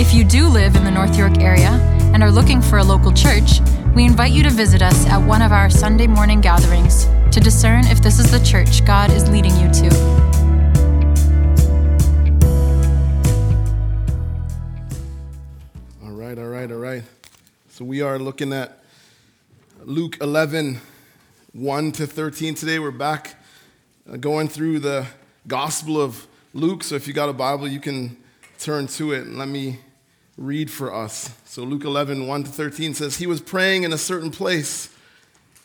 If you do live in the North York area and are looking for a local church, we invite you to visit us at one of our Sunday morning gatherings to discern if this is the church God is leading you to. All right, all right, all right. So we are looking at Luke 11, 1 to 13 today. We're back uh, going through the Gospel of Luke. So if you got a Bible, you can turn to it and let me read for us. So Luke 11, 1 to 13 says, He was praying in a certain place.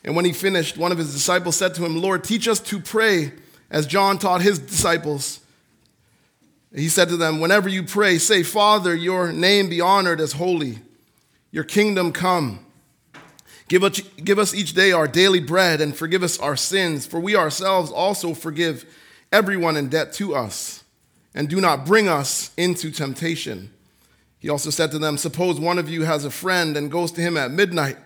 And when he finished, one of his disciples said to him, Lord, teach us to pray as John taught his disciples. He said to them, Whenever you pray, say, Father, your name be honored as holy, your kingdom come. Give us, give us each day our daily bread and forgive us our sins, for we ourselves also forgive everyone in debt to us. And do not bring us into temptation. He also said to them, Suppose one of you has a friend and goes to him at midnight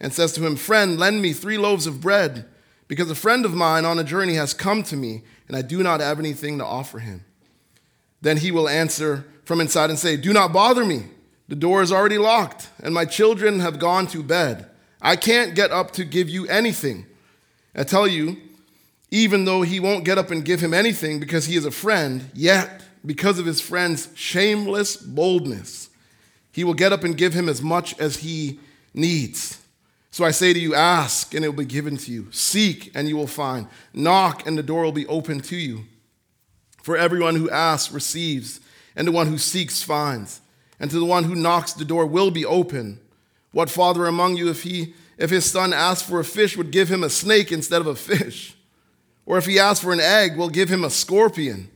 and says to him, Friend, lend me three loaves of bread, because a friend of mine on a journey has come to me, and I do not have anything to offer him. Then he will answer from inside and say, Do not bother me. The door is already locked, and my children have gone to bed. I can't get up to give you anything. I tell you, even though he won't get up and give him anything because he is a friend, yet, because of his friend's shameless boldness, he will get up and give him as much as he needs. So I say to you, ask, and it will be given to you. Seek, and you will find. Knock, and the door will be open to you. For everyone who asks receives, and the one who seeks finds, and to the one who knocks the door will be open. What father among you, if he if his son asks for a fish, would give him a snake instead of a fish? Or if he asks for an egg, will give him a scorpion?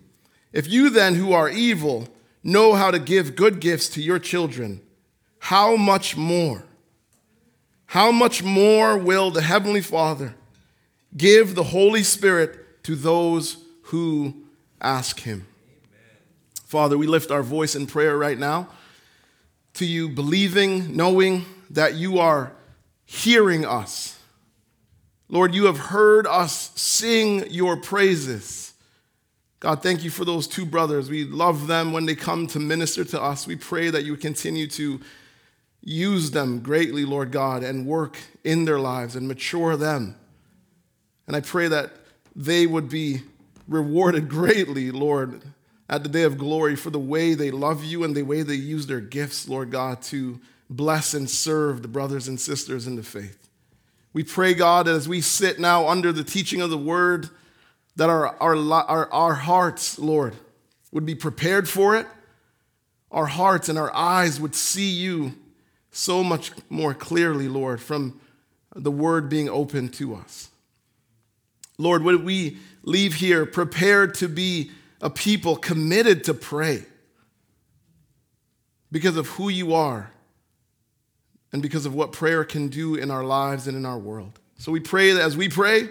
If you then, who are evil, know how to give good gifts to your children, how much more? How much more will the Heavenly Father give the Holy Spirit to those who ask Him? Father, we lift our voice in prayer right now to you, believing, knowing that you are hearing us. Lord, you have heard us sing your praises. God, thank you for those two brothers. We love them when they come to minister to us. We pray that you continue to use them greatly, Lord God, and work in their lives and mature them. And I pray that they would be rewarded greatly, Lord, at the day of glory for the way they love you and the way they use their gifts, Lord God, to bless and serve the brothers and sisters in the faith. We pray, God, that as we sit now under the teaching of the word, that our, our, our, our hearts, Lord, would be prepared for it. Our hearts and our eyes would see you so much more clearly, Lord, from the word being open to us. Lord, would we leave here prepared to be a people committed to pray because of who you are and because of what prayer can do in our lives and in our world. So we pray that as we pray,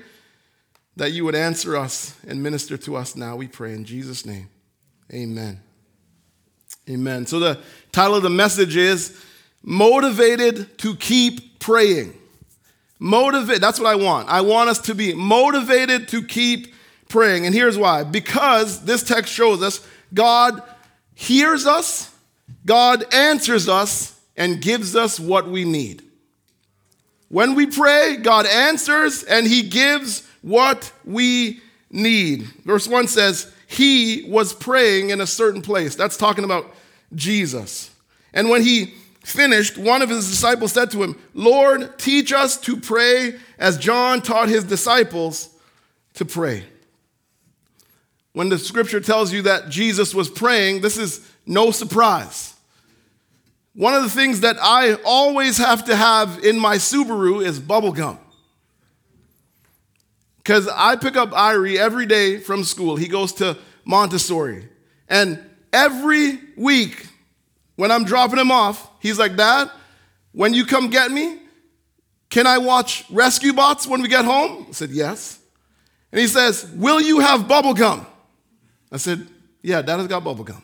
that you would answer us and minister to us now. We pray in Jesus' name. Amen. Amen. So the title of the message is Motivated to Keep Praying. Motivate, that's what I want. I want us to be motivated to keep praying. And here's why because this text shows us God hears us, God answers us, and gives us what we need. When we pray, God answers and He gives what we need. Verse 1 says, He was praying in a certain place. That's talking about Jesus. And when He finished, one of His disciples said to Him, Lord, teach us to pray as John taught His disciples to pray. When the scripture tells you that Jesus was praying, this is no surprise. One of the things that I always have to have in my Subaru is bubble gum. Because I pick up Irie every day from school. He goes to Montessori. And every week, when I'm dropping him off, he's like, Dad, when you come get me, can I watch Rescue Bots when we get home? I said, Yes. And he says, Will you have bubble gum? I said, Yeah, Dad has got bubble gum.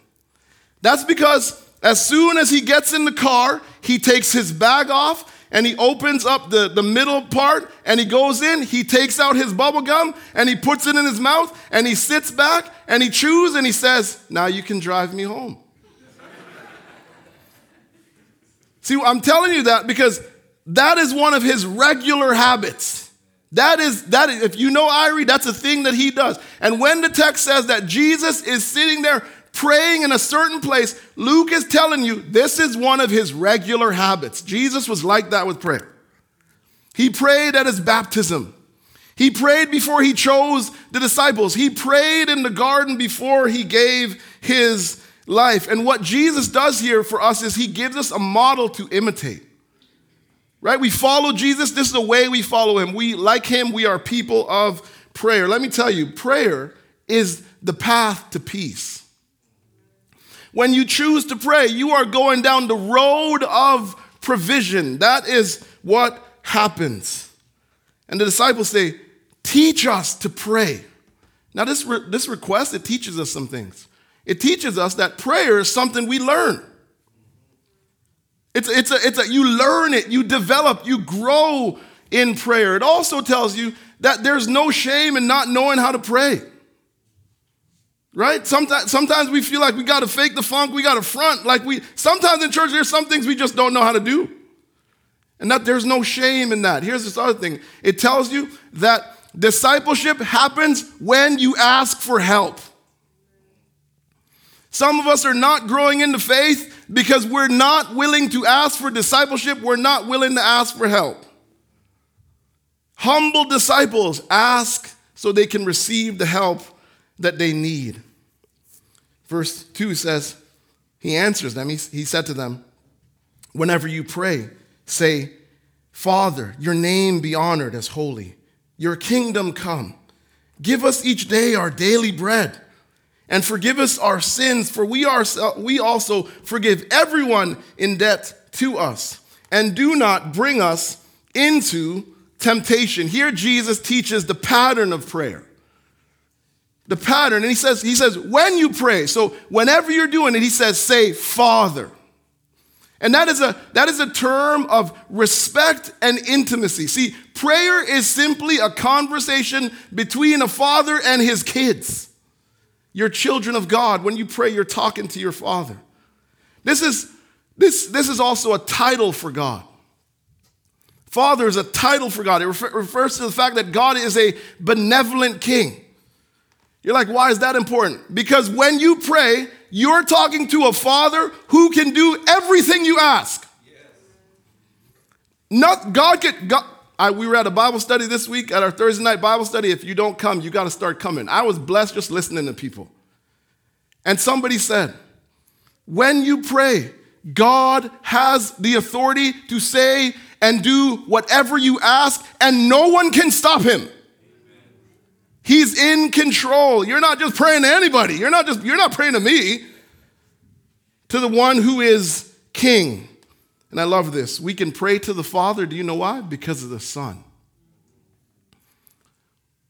That's because as soon as he gets in the car, he takes his bag off and he opens up the, the middle part and he goes in, he takes out his bubble gum and he puts it in his mouth and he sits back and he chews and he says, Now you can drive me home. See, I'm telling you that because that is one of his regular habits. That is, that is, if you know Irie, that's a thing that he does. And when the text says that Jesus is sitting there praying in a certain place, Luke is telling you this is one of his regular habits. Jesus was like that with prayer. He prayed at his baptism. He prayed before he chose the disciples. He prayed in the garden before he gave his life. And what Jesus does here for us is he gives us a model to imitate. Right? We follow Jesus. This is the way we follow him. We, like him, we are people of prayer. Let me tell you, prayer is the path to peace. When you choose to pray, you are going down the road of provision. That is what happens. And the disciples say, Teach us to pray. Now, this, re- this request, it teaches us some things. It teaches us that prayer is something we learn. It's, it's, a, it's a, you learn it, you develop, you grow in prayer. It also tells you that there's no shame in not knowing how to pray. Right? Sometimes, sometimes we feel like we got to fake the funk, we got to front. Like we, sometimes in church, there's some things we just don't know how to do. And that there's no shame in that. Here's this other thing it tells you that discipleship happens when you ask for help. Some of us are not growing into faith because we're not willing to ask for discipleship, we're not willing to ask for help. Humble disciples ask so they can receive the help that they need. Verse 2 says, He answers them. He, he said to them, Whenever you pray, say, Father, your name be honored as holy, your kingdom come. Give us each day our daily bread, and forgive us our sins, for we, are, we also forgive everyone in debt to us. And do not bring us into temptation. Here, Jesus teaches the pattern of prayer the pattern. And he says, he says, when you pray, so whenever you're doing it, he says, say, Father. And that is a that is a term of respect and intimacy. See, prayer is simply a conversation between a father and his kids. You're children of God. When you pray, you're talking to your father. This is this, this is also a title for God. Father is a title for God. It refer, refers to the fact that God is a benevolent king. You're like, why is that important? Because when you pray, you're talking to a father who can do everything you ask. Yes. Not God could. God, I, we were at a Bible study this week at our Thursday night Bible study. If you don't come, you got to start coming. I was blessed just listening to people. And somebody said, when you pray, God has the authority to say and do whatever you ask, and no one can stop him. He's in control. You're not just praying to anybody. You're not just you're not praying to me. To the one who is king. And I love this. We can pray to the Father. Do you know why? Because of the Son.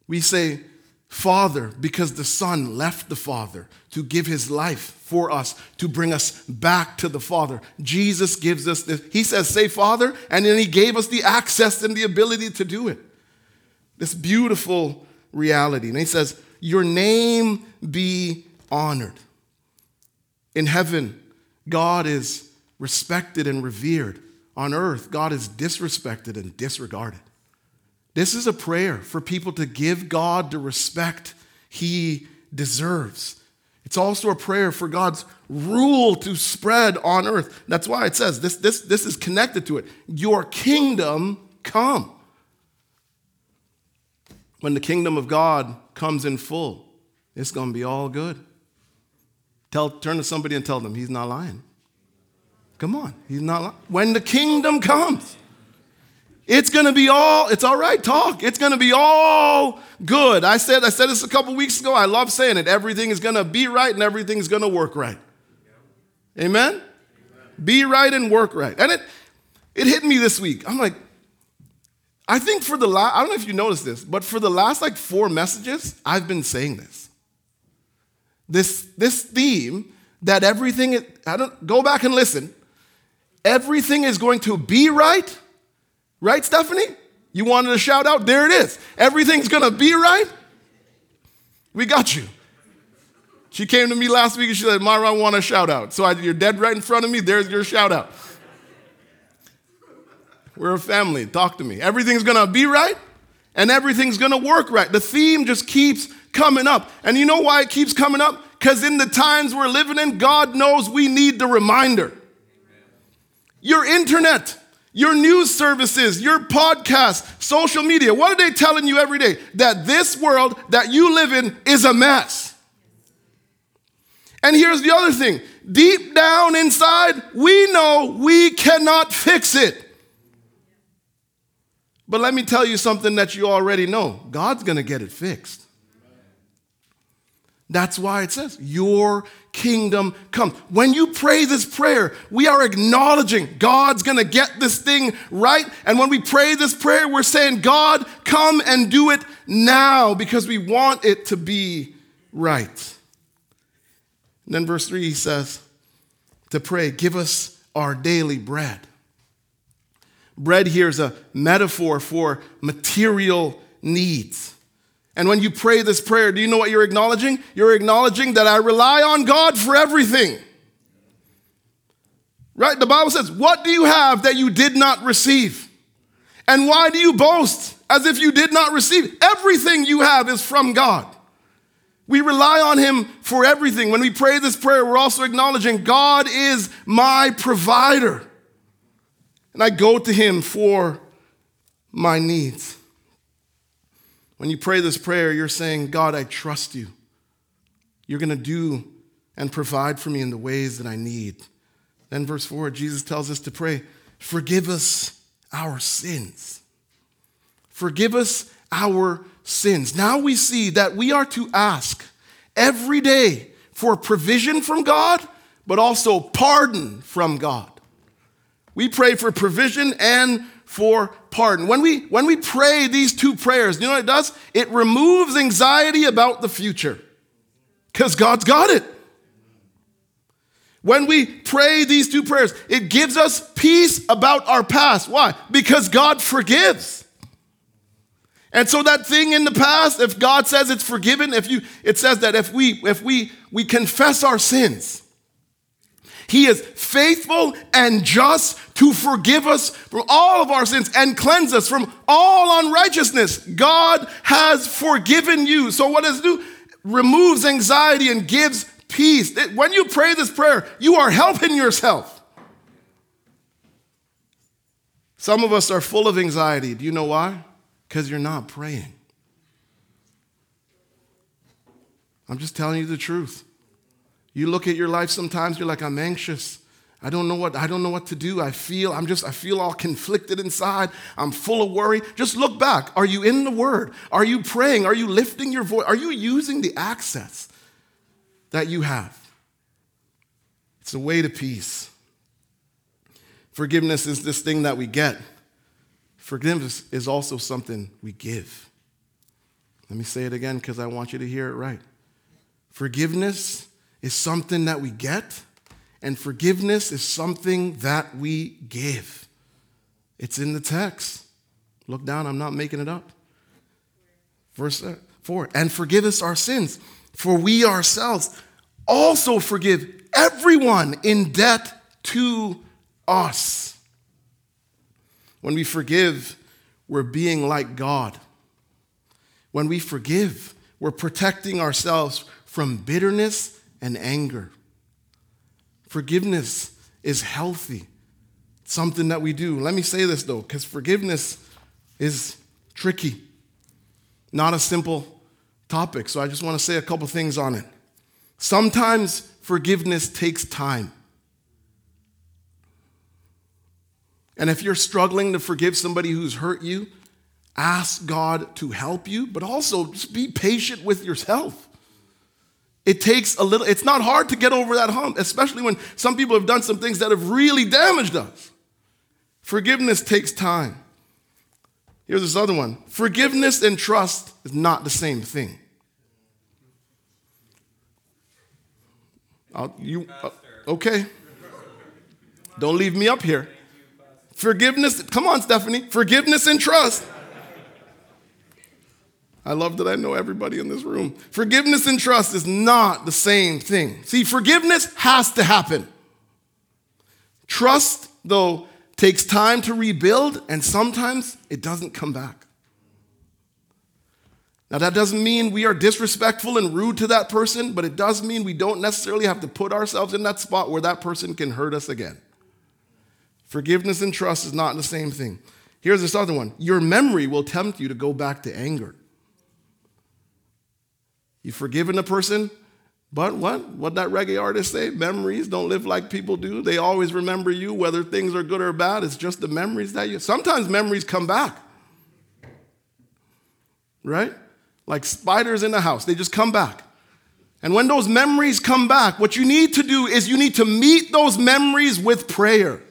We say, Father, because the Son left the Father to give his life for us, to bring us back to the Father. Jesus gives us this. He says, Say, Father, and then he gave us the access and the ability to do it. This beautiful reality. And he says, Your name be honored. In heaven, God is respected and revered. On earth, God is disrespected and disregarded. This is a prayer for people to give God the respect he deserves. It's also a prayer for God's rule to spread on earth. That's why it says this, this, this is connected to it. Your kingdom come when the kingdom of God comes in full, it's going to be all good. Tell, turn to somebody and tell them he's not lying. Come on, he's not lying. When the kingdom comes, it's going to be all, it's all right, talk. It's going to be all good. I said, I said this a couple weeks ago. I love saying it. Everything is going to be right and everything is going to work right. Amen? Amen? Be right and work right. And it, it hit me this week. I'm like, I think for the last, I don't know if you noticed this, but for the last like four messages, I've been saying this. This, this theme that everything, I don't, go back and listen. Everything is going to be right. Right, Stephanie? You wanted a shout out? There it is. Everything's going to be right. We got you. She came to me last week and she said, Mara, I want a shout out. So I, you're dead right in front of me. There's your shout out. We're a family. Talk to me. Everything's going to be right and everything's going to work right. The theme just keeps coming up. And you know why it keeps coming up? Because in the times we're living in, God knows we need the reminder. Your internet, your news services, your podcast, social media, what are they telling you every day? That this world that you live in is a mess. And here's the other thing deep down inside, we know we cannot fix it. But let me tell you something that you already know God's gonna get it fixed. That's why it says, Your kingdom come. When you pray this prayer, we are acknowledging God's gonna get this thing right. And when we pray this prayer, we're saying, God, come and do it now because we want it to be right. And then verse 3 he says, to pray, give us our daily bread. Bread here is a metaphor for material needs. And when you pray this prayer, do you know what you're acknowledging? You're acknowledging that I rely on God for everything. Right? The Bible says, What do you have that you did not receive? And why do you boast as if you did not receive? Everything you have is from God. We rely on Him for everything. When we pray this prayer, we're also acknowledging God is my provider. And I go to Him for my needs. When you pray this prayer, you're saying, God, I trust you. You're going to do and provide for me in the ways that I need. Then, verse 4, Jesus tells us to pray, Forgive us our sins. Forgive us our sins. Now we see that we are to ask every day for provision from God, but also pardon from God. We pray for provision and for pardon. When we, when we pray these two prayers, you know what it does? It removes anxiety about the future because God's got it. When we pray these two prayers, it gives us peace about our past. Why? Because God forgives. And so that thing in the past, if God says it's forgiven, if you it says that if we if we we confess our sins, he is faithful and just to forgive us from all of our sins and cleanse us from all unrighteousness. God has forgiven you. So, what does it do? Removes anxiety and gives peace. When you pray this prayer, you are helping yourself. Some of us are full of anxiety. Do you know why? Because you're not praying. I'm just telling you the truth. You look at your life sometimes, you're like, I'm anxious. I don't know what I don't know what to do. I feel I'm just I feel all conflicted inside. I'm full of worry. Just look back. Are you in the word? Are you praying? Are you lifting your voice? Are you using the access that you have? It's a way to peace. Forgiveness is this thing that we get. Forgiveness is also something we give. Let me say it again because I want you to hear it right. Forgiveness is something that we get, and forgiveness is something that we give. It's in the text. Look down, I'm not making it up. Verse uh, 4 And forgive us our sins, for we ourselves also forgive everyone in debt to us. When we forgive, we're being like God. When we forgive, we're protecting ourselves from bitterness and anger. Forgiveness is healthy, something that we do. Let me say this though, because forgiveness is tricky, not a simple topic. So I just want to say a couple things on it. Sometimes forgiveness takes time. And if you're struggling to forgive somebody who's hurt you, ask God to help you, but also just be patient with yourself. It takes a little, it's not hard to get over that hump, especially when some people have done some things that have really damaged us. Forgiveness takes time. Here's this other one forgiveness and trust is not the same thing. I'll, you, uh, okay. Don't leave me up here. Forgiveness, come on, Stephanie. Forgiveness and trust. I love that I know everybody in this room. Forgiveness and trust is not the same thing. See, forgiveness has to happen. Trust, though, takes time to rebuild, and sometimes it doesn't come back. Now, that doesn't mean we are disrespectful and rude to that person, but it does mean we don't necessarily have to put ourselves in that spot where that person can hurt us again. Forgiveness and trust is not the same thing. Here's this other one your memory will tempt you to go back to anger. You've forgiven a person, but what? What that reggae artist say? Memories don't live like people do. They always remember you, whether things are good or bad. It's just the memories that you. Sometimes memories come back, right? Like spiders in the house, they just come back. And when those memories come back, what you need to do is you need to meet those memories with prayer.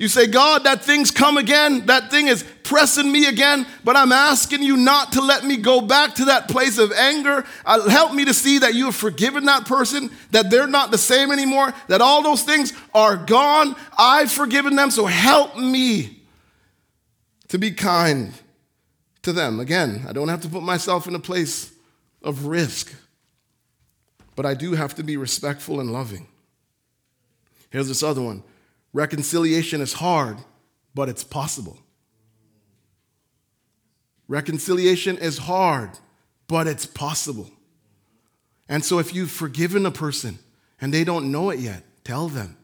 You say, God, that thing's come again. That thing is pressing me again, but I'm asking you not to let me go back to that place of anger. Uh, help me to see that you have forgiven that person, that they're not the same anymore, that all those things are gone. I've forgiven them, so help me to be kind to them. Again, I don't have to put myself in a place of risk, but I do have to be respectful and loving. Here's this other one Reconciliation is hard, but it's possible. Reconciliation is hard, but it's possible. And so if you've forgiven a person and they don't know it yet, tell them.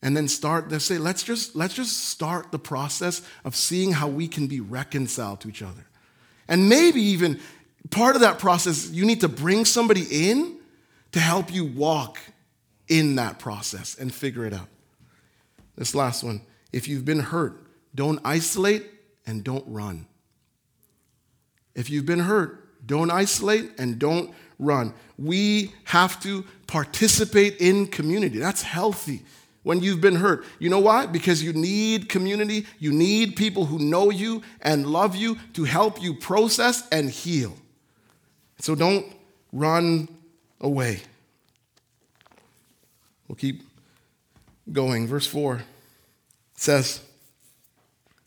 And then start, they say, let's just, let's just start the process of seeing how we can be reconciled to each other. And maybe even part of that process, you need to bring somebody in to help you walk in that process and figure it out. This last one if you've been hurt, don't isolate and don't run. If you've been hurt, don't isolate and don't run. We have to participate in community. That's healthy when you've been hurt. You know why? Because you need community. You need people who know you and love you to help you process and heal. So don't run away. We'll keep going. Verse 4 says,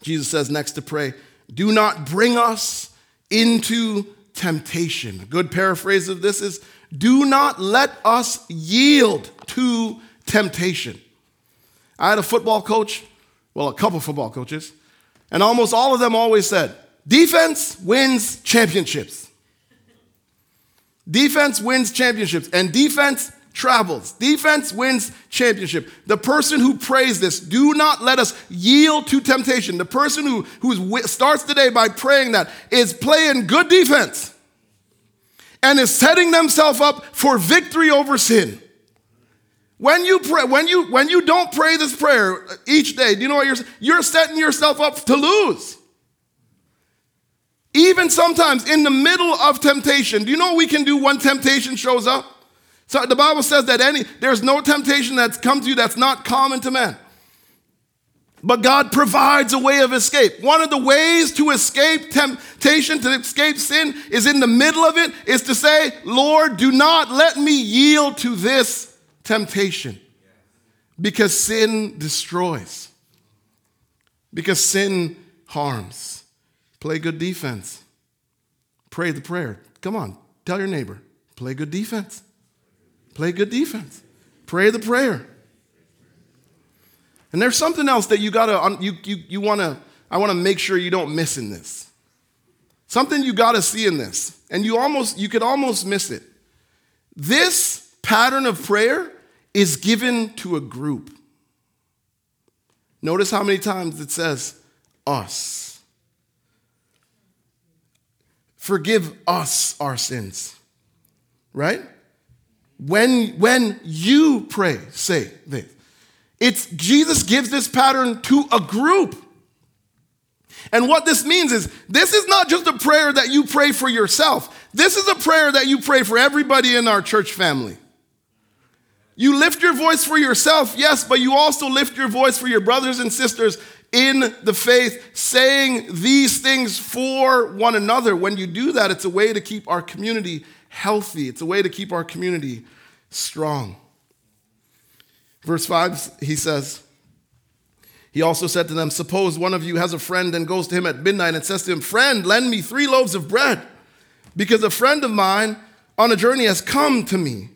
Jesus says next to pray, do not bring us into temptation. A good paraphrase of this is, do not let us yield to temptation. I had a football coach, well, a couple football coaches, and almost all of them always said, defense wins championships. Defense wins championships, and defense travels. Defense wins championship. The person who prays this, do not let us yield to temptation. The person who who starts the day by praying that is playing good defense and is setting themselves up for victory over sin. When you pray, when you when you don't pray this prayer uh, each day, do you know what you're you're setting yourself up to lose. Even sometimes in the middle of temptation, do you know what we can do when temptation shows up? So the Bible says that any there's no temptation that's come to you that's not common to man. But God provides a way of escape. One of the ways to escape temptation, to escape sin, is in the middle of it, is to say, Lord, do not let me yield to this temptation. Because sin destroys, because sin harms. Play good defense. Pray the prayer. Come on, tell your neighbor, play good defense. Play good defense. Pray the prayer. And there's something else that you gotta, you, you, you wanna, I wanna make sure you don't miss in this. Something you gotta see in this, and you almost, you could almost miss it. This pattern of prayer is given to a group. Notice how many times it says us. Forgive us our sins, right? When, when you pray, say this. It's Jesus gives this pattern to a group. And what this means is this is not just a prayer that you pray for yourself. this is a prayer that you pray for everybody in our church family. You lift your voice for yourself, yes, but you also lift your voice for your brothers and sisters in the faith, saying these things for one another. When you do that, it's a way to keep our community healthy, it's a way to keep our community strong. Verse 5, he says, he also said to them, Suppose one of you has a friend and goes to him at midnight and says to him, Friend, lend me three loaves of bread, because a friend of mine on a journey has come to me,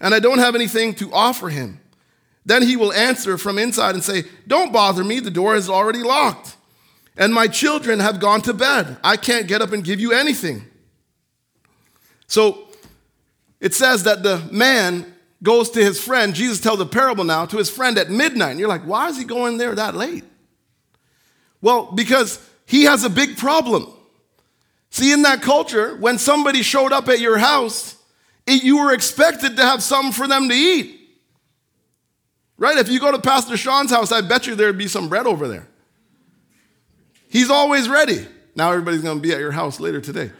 and I don't have anything to offer him. Then he will answer from inside and say, Don't bother me, the door is already locked, and my children have gone to bed. I can't get up and give you anything. So it says that the man goes to his friend. Jesus tells a parable now to his friend at midnight. And you're like, why is he going there that late? Well, because he has a big problem. See, in that culture, when somebody showed up at your house, it, you were expected to have something for them to eat. Right? If you go to Pastor Sean's house, I bet you there'd be some bread over there. He's always ready. Now everybody's going to be at your house later today.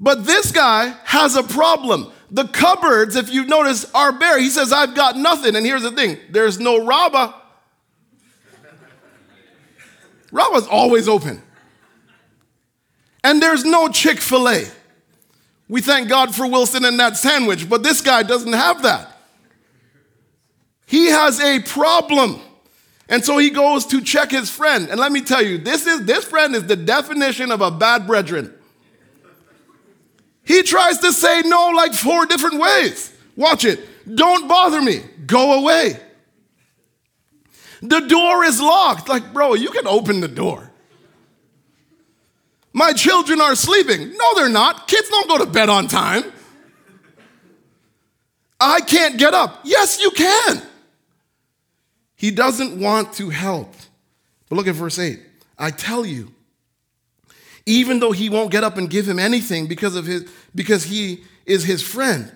But this guy has a problem. The cupboards, if you notice, are bare. He says, I've got nothing. And here's the thing there's no Rabba. Rabba's always open. And there's no Chick fil A. We thank God for Wilson and that sandwich, but this guy doesn't have that. He has a problem. And so he goes to check his friend. And let me tell you, this is this friend is the definition of a bad brethren. He tries to say no like four different ways. Watch it. Don't bother me. Go away. The door is locked. Like, bro, you can open the door. My children are sleeping. No, they're not. Kids don't go to bed on time. I can't get up. Yes, you can. He doesn't want to help. But look at verse 8. I tell you, even though he won't get up and give him anything because of his because he is his friend.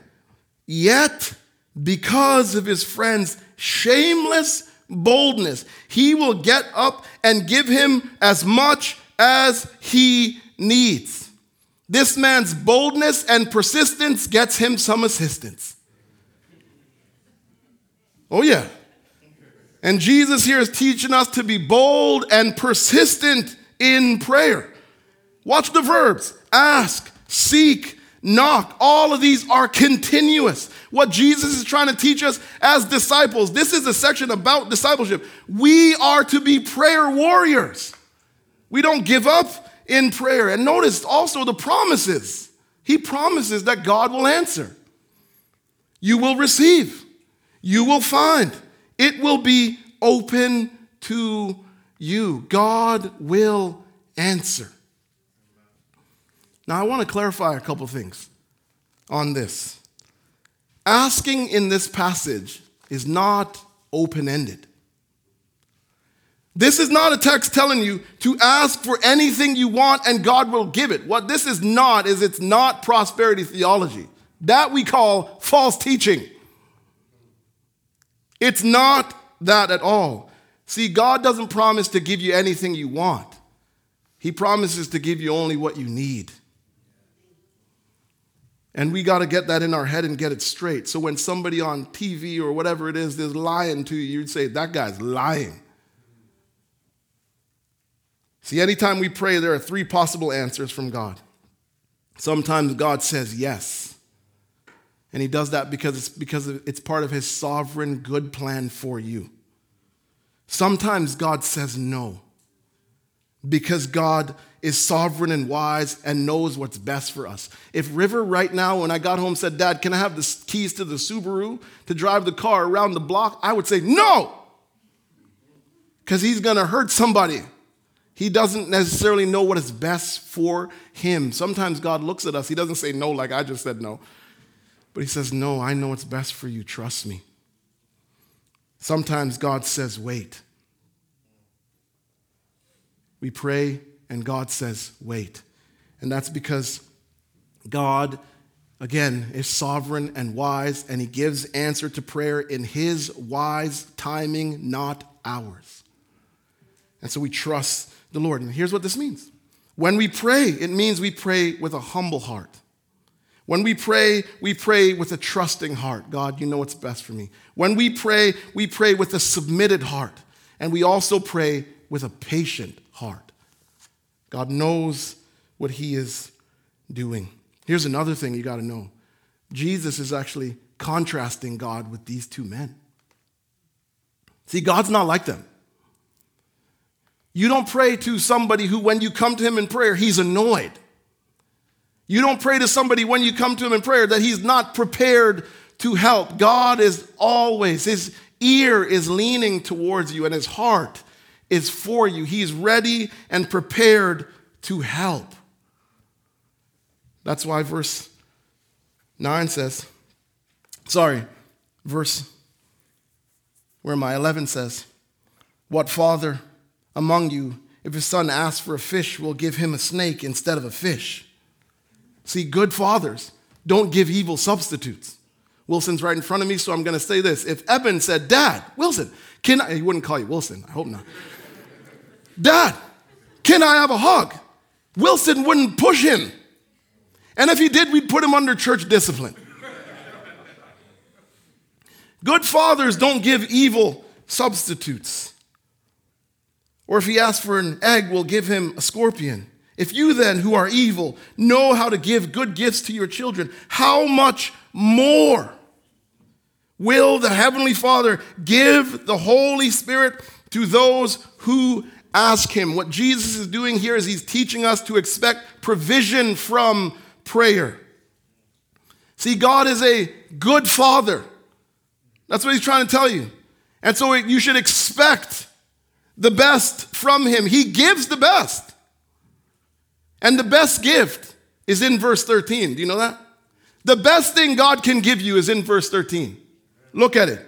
Yet because of his friend's shameless boldness he will get up and give him as much as he needs. This man's boldness and persistence gets him some assistance. Oh yeah. And jesus here is teaching us to be bold and persistent in prayer Watch the verbs ask, seek, knock. All of these are continuous. What Jesus is trying to teach us as disciples, this is a section about discipleship. We are to be prayer warriors. We don't give up in prayer. And notice also the promises. He promises that God will answer. You will receive. You will find. It will be open to you. God will answer. Now, I want to clarify a couple things on this. Asking in this passage is not open ended. This is not a text telling you to ask for anything you want and God will give it. What this is not is it's not prosperity theology. That we call false teaching. It's not that at all. See, God doesn't promise to give you anything you want, He promises to give you only what you need. And we got to get that in our head and get it straight. So when somebody on TV or whatever it is is lying to you, you'd say, that guy's lying. See, anytime we pray, there are three possible answers from God. Sometimes God says yes. And he does that because it's because it's part of his sovereign good plan for you. Sometimes God says no. Because God is sovereign and wise and knows what's best for us. If River right now, when I got home, said, Dad, can I have the keys to the Subaru to drive the car around the block? I would say, No! Because he's gonna hurt somebody. He doesn't necessarily know what is best for him. Sometimes God looks at us, he doesn't say no like I just said no, but he says, No, I know what's best for you, trust me. Sometimes God says, Wait. We pray and God says, wait. And that's because God, again, is sovereign and wise, and He gives answer to prayer in His wise timing, not ours. And so we trust the Lord. And here's what this means When we pray, it means we pray with a humble heart. When we pray, we pray with a trusting heart. God, you know what's best for me. When we pray, we pray with a submitted heart. And we also pray with a patient heart. God knows what He is doing. Here's another thing you got to know Jesus is actually contrasting God with these two men. See, God's not like them. You don't pray to somebody who, when you come to Him in prayer, He's annoyed. You don't pray to somebody when you come to Him in prayer that He's not prepared to help. God is always, His ear is leaning towards you, and His heart is for you. He's ready and prepared to help. That's why verse 9 says, sorry, verse where my 11 says, What father among you, if his son asks for a fish, will give him a snake instead of a fish? See, good fathers don't give evil substitutes. Wilson's right in front of me, so I'm going to say this. If Eben said, Dad, Wilson, can I, he wouldn't call you Wilson, I hope not. Dad, can I have a hug? Wilson wouldn't push him. And if he did, we'd put him under church discipline. Good fathers don't give evil substitutes. Or if he asks for an egg, we'll give him a scorpion. If you then, who are evil, know how to give good gifts to your children, how much more will the Heavenly Father give the Holy Spirit to those who ask him? What Jesus is doing here is he's teaching us to expect provision from prayer. See, God is a good father. That's what he's trying to tell you. And so you should expect the best from him. He gives the best. And the best gift is in verse 13. Do you know that? The best thing God can give you is in verse 13. Look at it.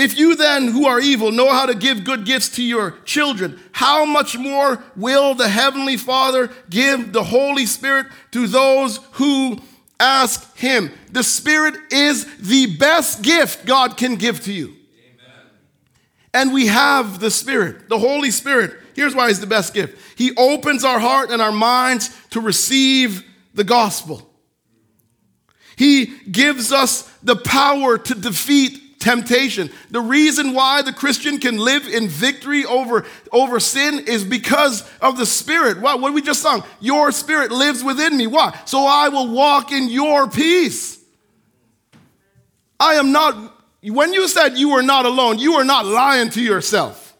If you then, who are evil, know how to give good gifts to your children, how much more will the Heavenly Father give the Holy Spirit to those who ask Him? The Spirit is the best gift God can give to you. Amen. And we have the Spirit, the Holy Spirit. Here's why He's the best gift He opens our heart and our minds to receive the gospel. He gives us the power to defeat temptation. The reason why the Christian can live in victory over, over sin is because of the Spirit. What, what we just sung? Your Spirit lives within me. Why? So I will walk in your peace. I am not, when you said you were not alone, you are not lying to yourself.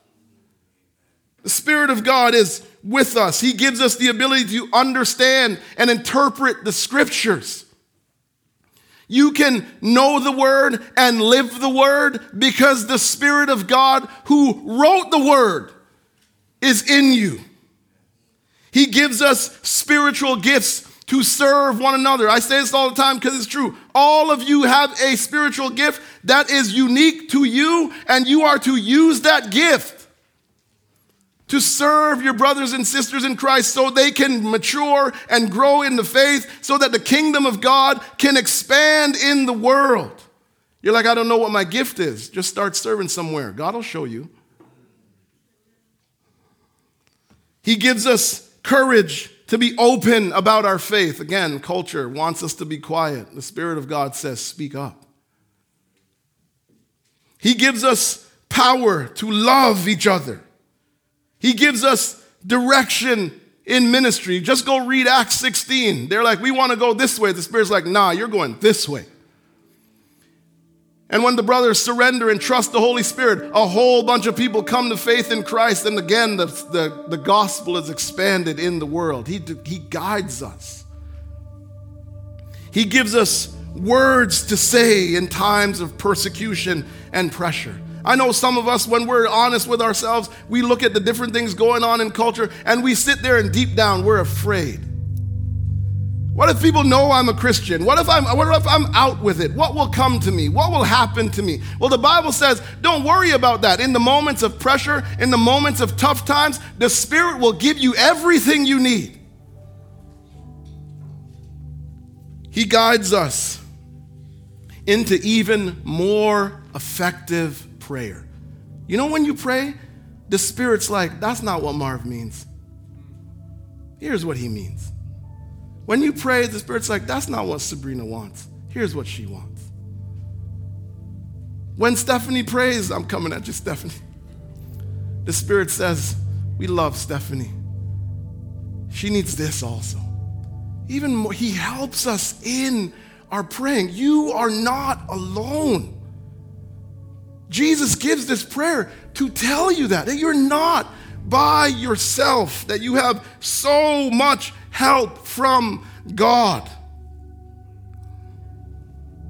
The Spirit of God is with us. He gives us the ability to understand and interpret the scriptures. You can know the word and live the word because the Spirit of God who wrote the word is in you. He gives us spiritual gifts to serve one another. I say this all the time because it's true. All of you have a spiritual gift that is unique to you, and you are to use that gift to serve your brothers and sisters in Christ so they can mature and grow in the faith so that the kingdom of God can expand in the world. You're like, I don't know what my gift is. Just start serving somewhere. God will show you. He gives us courage to be open about our faith. Again, culture wants us to be quiet. The Spirit of God says, speak up. He gives us power to love each other. He gives us direction in ministry. Just go read Acts 16. They're like, we want to go this way. The Spirit's like, nah, you're going this way. And when the brothers surrender and trust the Holy Spirit, a whole bunch of people come to faith in Christ. And again, the, the, the gospel is expanded in the world. He, he guides us, He gives us words to say in times of persecution and pressure. I know some of us, when we're honest with ourselves, we look at the different things going on in culture and we sit there and deep down we're afraid. What if people know I'm a Christian? What if I'm, what if I'm out with it? What will come to me? What will happen to me? Well, the Bible says, don't worry about that. In the moments of pressure, in the moments of tough times, the Spirit will give you everything you need. He guides us into even more effective prayer. You know, when you pray, the Spirit's like, that's not what Marv means. Here's what he means. When you pray, the Spirit's like, that's not what Sabrina wants. Here's what she wants. When Stephanie prays, I'm coming at you, Stephanie. The Spirit says, We love Stephanie. She needs this also. Even more, He helps us in our praying. You are not alone. Jesus gives this prayer to tell you that, that you're not by yourself, that you have so much help from God.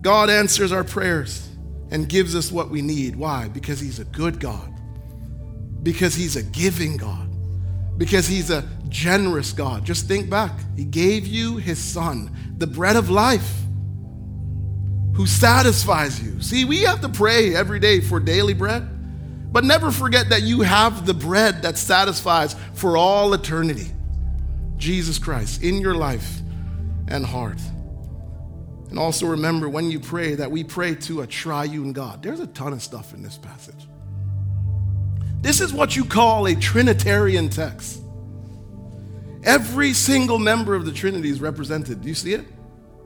God answers our prayers and gives us what we need. Why? Because He's a good God, because He's a giving God, because He's a generous God. Just think back. He gave you His Son, the bread of life, who satisfies you. See, we have to pray every day for daily bread, but never forget that you have the bread that satisfies for all eternity Jesus Christ in your life and heart. And also remember when you pray that we pray to a triune God. There's a ton of stuff in this passage. This is what you call a Trinitarian text. Every single member of the Trinity is represented. Do you see it?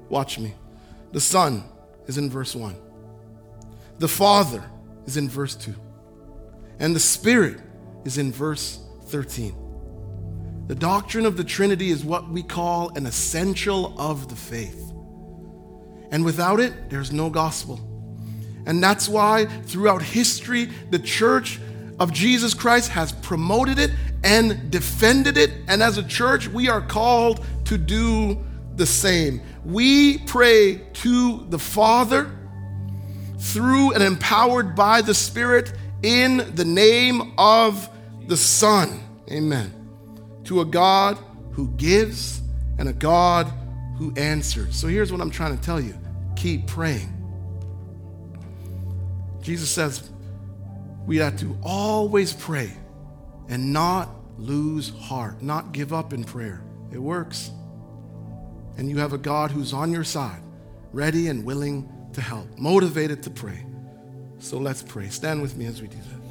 Watch me. The Son is in verse 1, the Father is in verse 2, and the Spirit is in verse 13. The doctrine of the Trinity is what we call an essential of the faith. And without it, there's no gospel. And that's why throughout history, the church of Jesus Christ has promoted it and defended it. And as a church, we are called to do the same. We pray to the Father through and empowered by the Spirit in the name of the Son. Amen. To a God who gives and a God who answers. So here's what I'm trying to tell you keep praying. Jesus says we have to always pray and not lose heart, not give up in prayer. It works. And you have a God who's on your side, ready and willing to help, motivated to pray. So let's pray. Stand with me as we do that.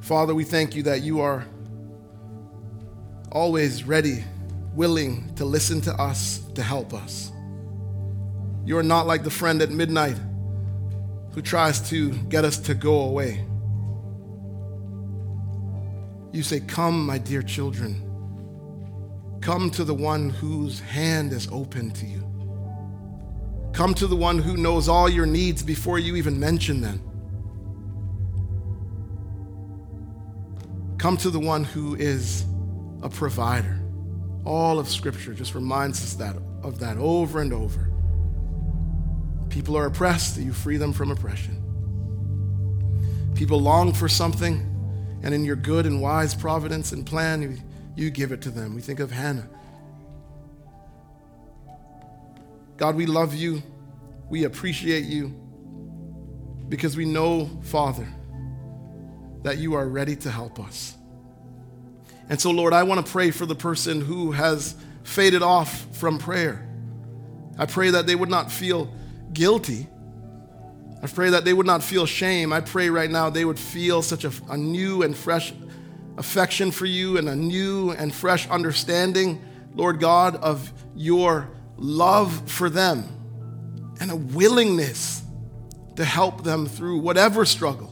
Father, we thank you that you are always ready, willing to listen to us, to help us. You are not like the friend at midnight who tries to get us to go away. You say, Come, my dear children. Come to the one whose hand is open to you. Come to the one who knows all your needs before you even mention them. Come to the one who is a provider. All of Scripture just reminds us that, of that over and over. People are oppressed, you free them from oppression. People long for something, and in your good and wise providence and plan, you, you give it to them. We think of Hannah. God, we love you. We appreciate you because we know, Father, that you are ready to help us. And so, Lord, I want to pray for the person who has faded off from prayer. I pray that they would not feel guilty. I pray that they would not feel shame. I pray right now they would feel such a, a new and fresh affection for you and a new and fresh understanding, Lord God, of your love for them and a willingness to help them through whatever struggle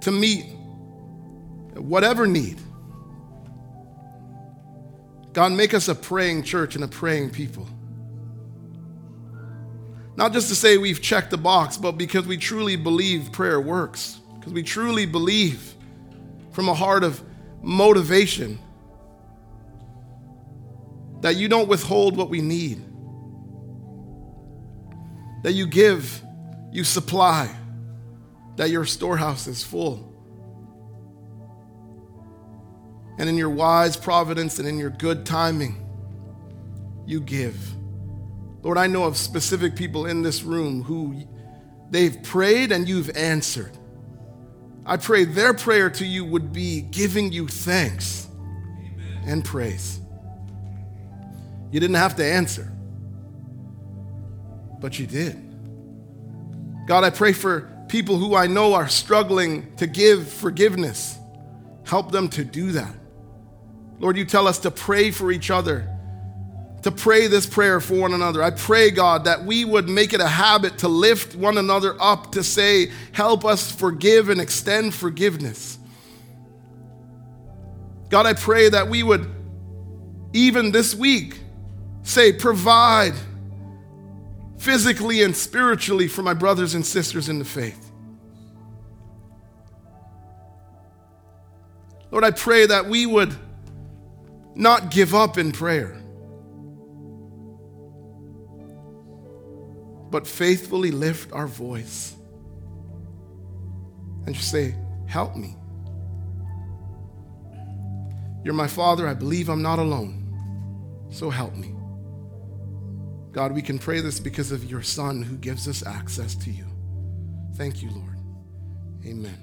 to meet whatever need. God, make us a praying church and a praying people. Not just to say we've checked the box, but because we truly believe prayer works, because we truly believe from a heart of motivation that you don't withhold what we need, that you give, you supply that your storehouse is full. And in your wise providence and in your good timing, you give. Lord, I know of specific people in this room who they've prayed and you've answered. I pray their prayer to you would be giving you thanks Amen. and praise. You didn't have to answer, but you did. God, I pray for people who I know are struggling to give forgiveness. Help them to do that. Lord, you tell us to pray for each other, to pray this prayer for one another. I pray, God, that we would make it a habit to lift one another up, to say, Help us forgive and extend forgiveness. God, I pray that we would, even this week, say, Provide physically and spiritually for my brothers and sisters in the faith. Lord, I pray that we would not give up in prayer, but faithfully lift our voice and just say, Help me. You're my Father. I believe I'm not alone. So help me. God, we can pray this because of your Son who gives us access to you. Thank you, Lord. Amen.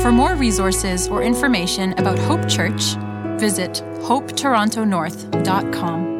For more resources or information about Hope Church, visit hopetorontonorth.com.